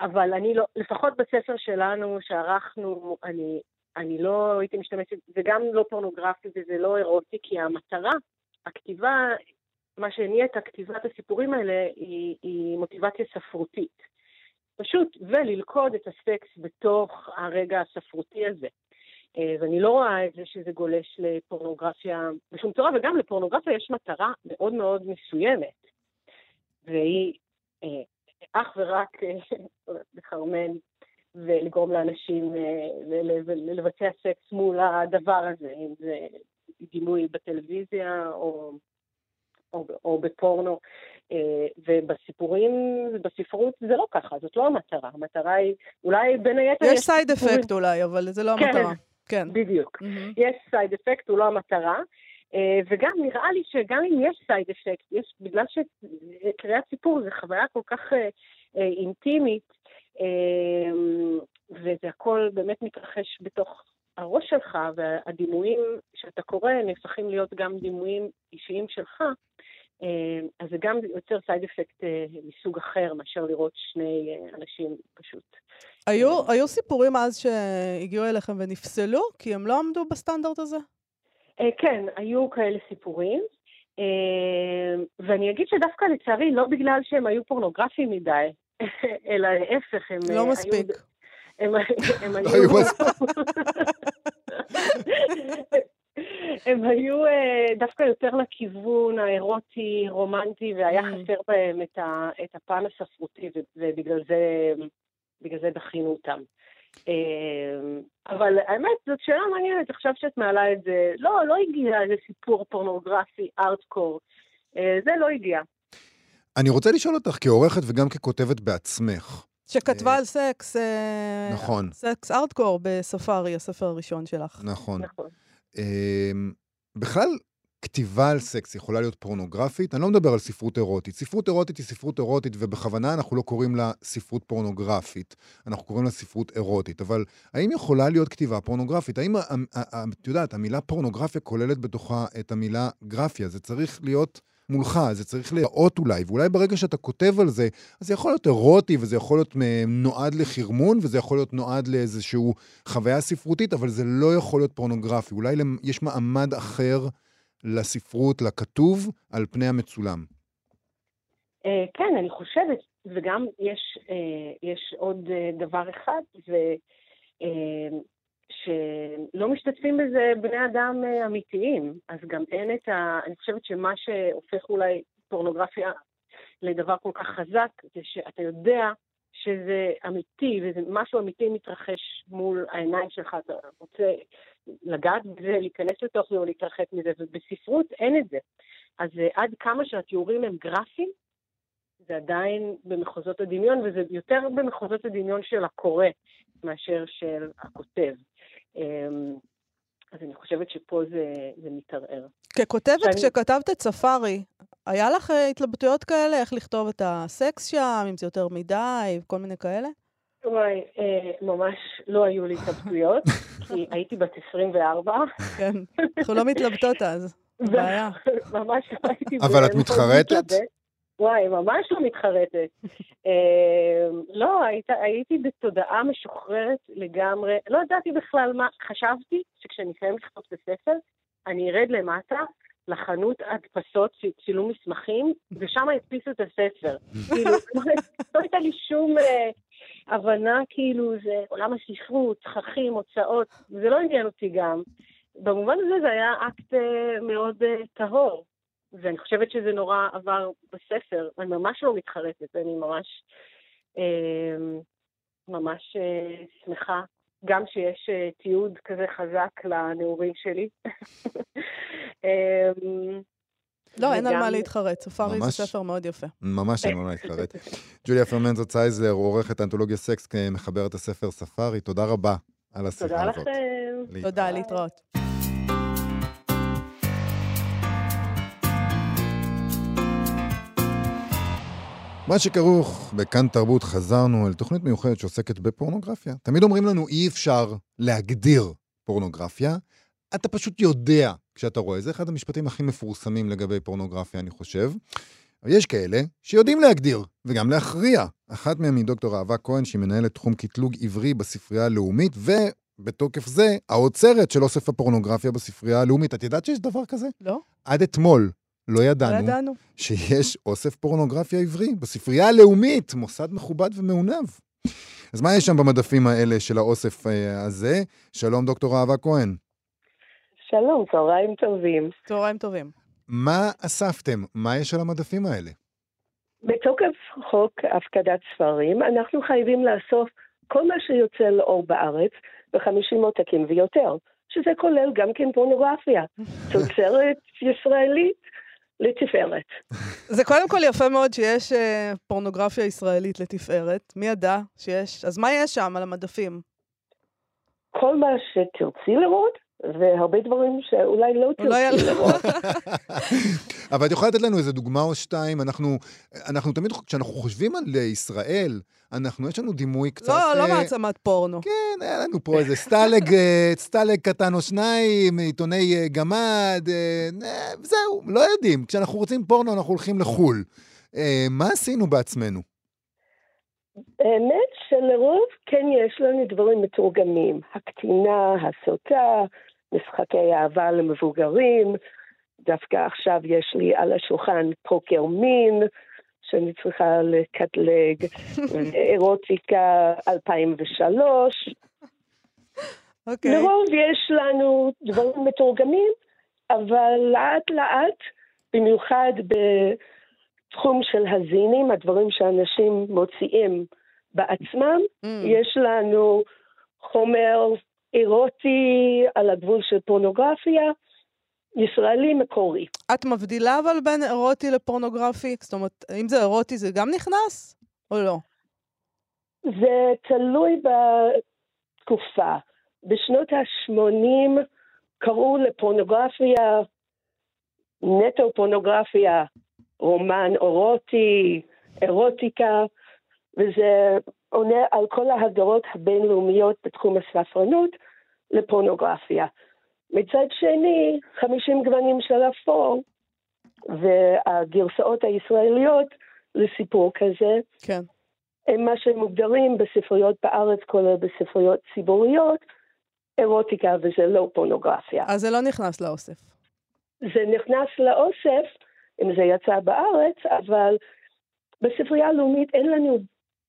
אבל אני לא, לפחות בספר שלנו שערכנו, אני, אני לא הייתי משתמשת, זה גם לא פורנוגרפי וזה לא אירוטי, כי המטרה, הכתיבה, מה שהניע את כתיבת הסיפורים האלה היא, היא מוטיבציה ספרותית. פשוט, וללכוד את הסקס בתוך הרגע הספרותי הזה. אה, ואני לא רואה את זה שזה גולש לפורנוגרפיה בשום צורה, וגם לפורנוגרפיה יש מטרה מאוד מאוד מסוימת, והיא אה, אך ורק אה, לחרמן ולגרום לאנשים אה, לבצע סקס מול הדבר הזה, אם זה דימוי בטלוויזיה או, או, או בפורנו. אה, ובסיפורים, בספרות זה לא ככה, זאת לא המטרה. המטרה היא, אולי בין היתר יש side effect אולי, אבל זה לא כן. המטרה. כן. בדיוק. יש side effect, הוא לא המטרה. אה, וגם נראה לי שגם אם יש side effect, יש, בגלל שקריאת סיפור זה חוויה כל כך אה, אה, אינטימית, וזה הכל באמת מתרחש בתוך הראש שלך, והדימויים שאתה קורא נהפכים להיות גם דימויים אישיים שלך, אז זה גם יוצר side effect מסוג אחר מאשר לראות שני אנשים פשוט. היו, היו סיפורים אז שהגיעו אליכם ונפסלו, כי הם לא עמדו בסטנדרט הזה? אה, כן, היו כאלה סיפורים, אה, ואני אגיד שדווקא לצערי, לא בגלל שהם היו פורנוגרפיים מדי, אלא להפך, הם... לא היו- מספיק. הם, הם היו... היו הם היו אה, דווקא יותר לכיוון האירוטי, רומנטי, והיה Mm. חסר בהם את, ה, את הפן הספרותי, ובגלל זה, בגלל זה דחינו אותם. אה, אבל האמת, זאת שאלה מעניינת, עכשיו שאת מעלה את זה, לא, לא הגיע איזה סיפור פורנוגרפי, ארטקור. אה, זה לא הגיע. אני רוצה לשאול אותך כעורכת וגם ככותבת בעצמך. שכתבה אה, על סקס, נכון. סקס ארטקור בספארי, הספר הראשון שלך. נכון. נכון. בכלל, כתיבה על סקס יכולה להיות פורנוגרפית? אני לא מדבר על ספרות אירוטית. ספרות אירוטית היא ספרות אירוטית, ובכוונה אנחנו לא קוראים לה ספרות פורנוגרפית, אנחנו קוראים לה ספרות אירוטית. אבל האם יכולה להיות כתיבה פורנוגרפית? האם, את יודעת, המילה פורנוגרפיה כוללת בתוכה את המילה גרפיה. זה צריך להיות מולך, זה צריך להיראות אולי, ואולי ברגע שאתה כותב על זה, אז זה יכול להיות אירוטי, וזה יכול להיות נועד לחרמון, וזה יכול להיות נועד לאיזושהי חוויה ספרותית, אבל זה לא יכול להיות פורנוגרפי. אולי יש מעמד אחר לספרות, לכתוב, על פני המצולם. אה, כן, אני חושבת, וגם יש, אה, יש עוד אה, דבר אחד, ו... שלא משתתפים בזה בני אדם אמיתיים, אז גם אין את ה... אני חושבת שמה שהופך אולי פורנוגרפיה לדבר כל כך חזק, זה שאתה יודע שזה אמיתי, וזה משהו אמיתי מתרחש מול העיניים שלך, אתה רוצה לגעת בזה, להיכנס לתוך זה או להתרחק מזה, ובספרות אין את זה. אז אה, עד כמה שהתיאורים הם גרפיים, זה עדיין במחוזות הדמיון, וזה יותר במחוזות הדמיון של הקורא מאשר של הכותב. אמ, אז אני חושבת שפה זה, זה מתערער. ככותבת, שאני- כשכתבת את ספארי, היה לך אה, התלבטויות כאלה? איך לכתוב את הסקס שם, אם זה יותר מדי, וכל מיני כאלה? וואי, אה, ממש לא היו לי התלבטויות, כי הייתי בת 24. כן. אנחנו לא מתלבטות אז. בעיה. ממש לא הייתי... אבל את מאוד מתחרטת? וואי, ממש לא מתחרטת. אה, לא, היית, הייתי בתודעה משוחררת לגמרי. לא ידעתי בכלל מה, חשבתי שכשאני אסיים לכתוב את הספר, אני ארד למטה לחנות הדפסות, צילום מסמכים, ושם ידפיסו את הספר. כאילו, לא הייתה לי שום אה, הבנה, כאילו, זה עולם הספרות, תככים, הוצאות, זה לא עניין אותי גם. במובן הזה זה היה אקט אה, מאוד אה, טהור. ואני חושבת שזה נורא עבר בספר. אני ממש לא מתחרטת, אני ממש, אה, ממש אה, שמחה. גם שיש אה, תיעוד כזה חזק לנעורים שלי. אה, לא, אין על מה להתחרט. ספארי זה. ספר מאוד יפה. ממש אין מה להתחרט. ג'וליה פרמנזו צייזלר, עורכת האנתולוגיה סקס, מחברת הספר ספארי, תודה רבה על השיחה תודה הזאת. לכם. להתראות. תודה, להתראות. מה שכרוך בכאן תרבות, חזרנו אל תוכנית מיוחדת שעוסקת בפורנוגרפיה. תמיד אומרים לנו, אי אפשר להגדיר פורנוגרפיה. אתה פשוט יודע כשאתה רואה. זה אחד המשפטים הכי מפורסמים לגבי פורנוגרפיה, אני חושב. אבל יש כאלה שיודעים להגדיר וגם להכריע. אחת מהם היא דוקטור אהבה כהן, שהיא מנהלת תחום קטלוג עברי בספרייה הלאומית, ובתוקף זה, האוצרת של אוסף הפורנוגרפיה בספרייה הלאומית. את ידעת שיש דבר כזה? לא? עד אתמול לא לא ידענו ידענו. שיש אוסף פורנוגרפיה עברי בספרייה הלאומית, מוסד מכובד ומעונב. אז מה יש שם במדפים האלה של האוסף אה, הזה? שלום, דוקטור אהבה כהן. שלום, צהריים טובים. צהריים טובים. מה אספתם? מה יש על המדפים האלה? בתוקף חוק הפקדת ספרים, אנחנו חייבים לאסוף כל מה שיוצא לאור בארץ ב-50 עותקים ויותר, שזה כולל גם כן פורנוגרפיה. תוצרת ישראלית לתפארת. זה קודם כל יפה מאוד שיש אה, פורנוגרפיה ישראלית לתפארת. מי ידע שיש? אז מה יש שם על המדפים? כל מה שתרצי לראות, והרבה דברים שאולי לא תרצי לראות. אבל את יכולה לתת לנו איזה דוגמה או שתיים? אנחנו, אנחנו תמיד, כשאנחנו חושבים על ישראל, אנחנו, יש לנו דימוי קצת... לא, לא מעצמת פורנו. כן, היה לנו פה איזה סטלג, אה, סטלג קטן או שניים, עיתוני אה, גמד, זהו, לא יודעים. כשאנחנו רוצים פורנו, אנחנו הולכים לחו"ל. אה, מה עשינו בעצמנו? האמת שלרוב כן יש לנו דברים מתורגמים. הקטינה, הסוטה, משחקי אהבה למבוגרים. דווקא עכשיו יש לי על השולחן פוקר מין, שאני צריכה לקטלג, אירוטיקה 2003. אוקיי. לרוב יש לנו דברים מתורגמים, אבל לאט לאט, במיוחד בתחום של הזינים, הדברים שאנשים מוציאים בעצמם, Mm. יש לנו חומר אירוטי על הגבול של פורנוגרפיה, ישראלי מקורי. את מבדילה אבל בין אירוטי לפורנוגרפי? זאת אומרת, אם זה אירוטי זה גם נכנס? או לא? זה תלוי בתקופה. בשנות ה-80 קראו לפורנוגרפיה נטו פורנוגרפיה, רומן אירוטי, אירוטיקה, וזה עונה על כל ההגדרות הבינלאומיות בתחום הספרנות לפורנוגרפיה. מצד שני, 50 גוונים של אפור, והגרסאות הישראליות לסיפור כזה, כן. הם מה שמוגדרים בספריות בארץ, כולל בספריות ציבוריות, אירוטיקה וזה לא פורנוגרפיה. אז זה לא נכנס לאוסף. זה נכנס לאוסף, אם זה יצא בארץ, אבל בספרייה הלאומית אין לנו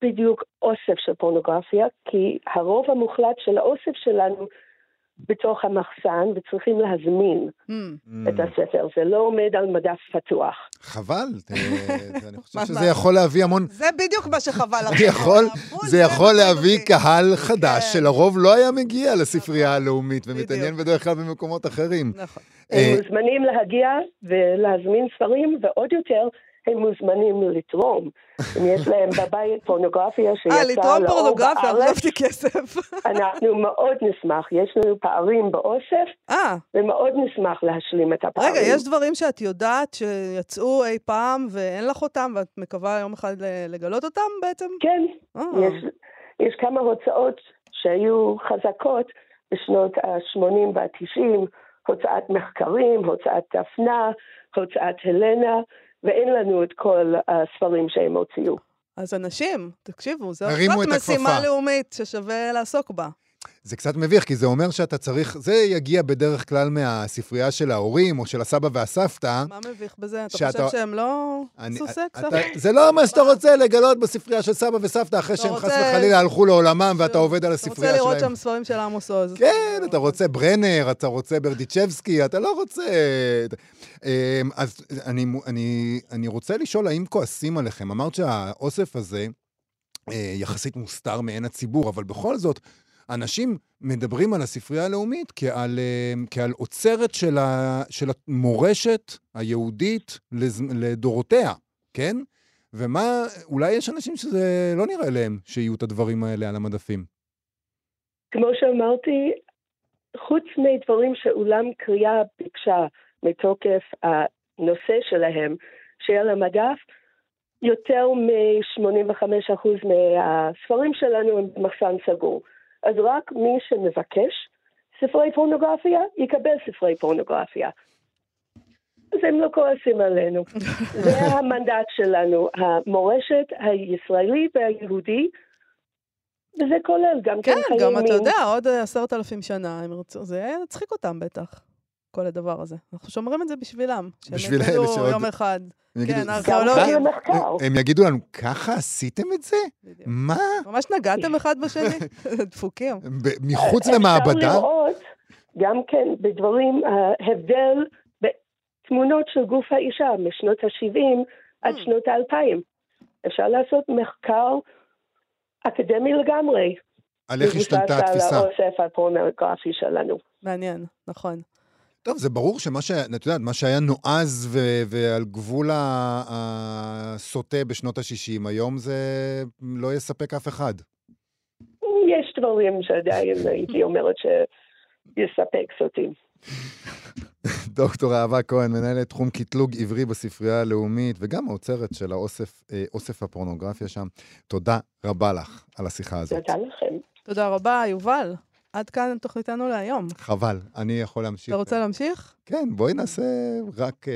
בדיוק אוסף של פורנוגרפיה, כי הרוב המוחלט של האוסף שלנו בתוך המחסן, וצריכים להזמין Hmm. את הספר. זה לא עומד על מדף פתוח. חבל, אני חושב שזה? יכול להביא המון... זה בדיוק מה שחבל לך. זה יכול, להביא. קהל חדש כן. שלרוב לא היה מגיע לספרייה הלאומית ומתעניין. בדרך כלל במקומות אחרים. נכון. אה, הם מוזמנים להגיע ולהזמין ספרים, ועוד יותר, הם מוזמנים לתרום. אם יש להם בבית פורנוגרפיה אה, שיצאה לתרום לאור פורנוגרפיה, בארץ, חשבתי כסף. אנחנו מאוד נשמח. יש לנו פערים באוסף, אה, ומאוד נשמח להשלים את הפערים. רגע, יש דברים שאת יודעת שיצאו אי פעם ואין לך אותם, ואת מקווה יום אחד לגלות אותם בעצם? כן, אה, יש, יש כמה הוצאות שהיו חזקות בשנות ה-80 וה-90, הוצאת מחקרים, הוצאת דפנה, הוצאת הלנה, ואין לנו את כל הספרים שהם הוציאו. אז אנשים, תקשיבו, זו זאת את משימה. לאומית ששווה לעסוק בה. זה קצת מביך, כי זה אומר שאתה צריך, זה יגיע בדרך כלל מהספרייה של ההורים או של הסבא והסבתא. מה מביך בזה? אתה שאתה- חושב שהם לא אני- סקס? אתה- זה לא מה שאתה רוצה לגלות בספרייה של סבא וסבתא אחרי אתה שהם חס רוצה- וחלילה הלכו לעולמם ואתה עובד על אתה הספרייה רוצה לראות שלהם. שם ספרים של עמוס עוז. כן, אתה רוצה ברנר, אתה רוצה ברדיצ'בסקי, אתה לא רוצה... אמ, אז אני, אני, אני רוצה לשאול, האם כועסים עליכם? אמרת שהאוסף הזה אה, יחסית מוסתר מעין הציבור, אבל בכל זאת, אנשים מדברים על הספרייה הלאומית כעל, אה, כעל אוצרת של, ה, של המורשת היהודית לז, לדורותיה, כן? ומה, אולי יש אנשים שזה לא נראה להם שיהיו את הדברים האלה על המדפים. כמו שאמרתי, חוץ מדברים שאולם קריאה ביקשה מתוקף הנושא שלהם, שיהיה על המדף, יותר מ-85% מהספרים שלנו הם במחסן סגור. אז רק מי שמבקש ספרי פורנוגרפיה, יקבל ספרי פורנוגרפיה. אז הם לא כועסים עלינו. זה המנדט שלנו, המורשת הישראלי והיהודי, וזה כולל גם כן, חיים גם אתה יודע, עוד עשרת אלפים שנה, הם ירצו, זה יצחיק אותם בטח, כל הדבר הזה. אנחנו שומרים את זה בשבילם. בשביל אלה שעוד- יום אחד. הם יגידו, כן, ארכיאולוגים. הם יגידו לנו, ככה עשיתם את זה? מה? ממש נגעתם אחד בשני? דפוקים. מחוץ אפשר למעבדה? לראות גם כן בדברים, ההבדל בתמונות של גוף האישה משנות ה-70 עד Mm. שנות ה-2000. אפשר לעשות מחקר אקדמי לגמרי. על איך השתנתה התפיסה. מבוסס על האוסף הפורנוגרפי שלנו. מעניין, נכון. טוב, זה ברור שמה ש... את יודעת, מה שהיה נועז ו- ועל גבול הסוטה בשנות ה-60, היום זה לא יספק אף אחד. יש דברים שעדיין הייתי אומרת שיספק סוטים. דוקטור אהבה כהן, מנהלת תחום קטלוג עברי בספרייה הלאומית, וגם האוצרת של האוסף, אה, אוסף הפורנוגרפיה שם. תודה רבה לך על השיחה הזאת. תודה לכם. תודה רבה, יובל. עד כאן תוכניתנו להיום. חבל, אני יכול להמשיך. אתה רוצה להמשיך? כן, בואי נעשה רק, אה,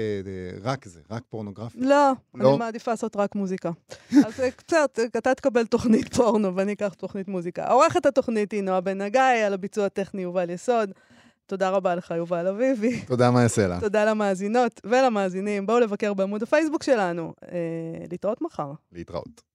רק זה, רק פורנוגרפיה. לא, לא? אני מעדיפה לעשות רק מוזיקה. אז אה, קצת, אה, אתה תקבל תוכנית פורנו ואני אקח תוכנית מוזיקה. עורכת התוכנית היא נועה בן הגיא, על הביצוע הטכני יובל יסוד. תודה רבה לך, יובל אביבי. תודה, מה יעשה לה? תודה למאזינות ולמאזינים. בואו לבקר בעמוד הפייסבוק שלנו. אה, להתראות מחר. להתראות.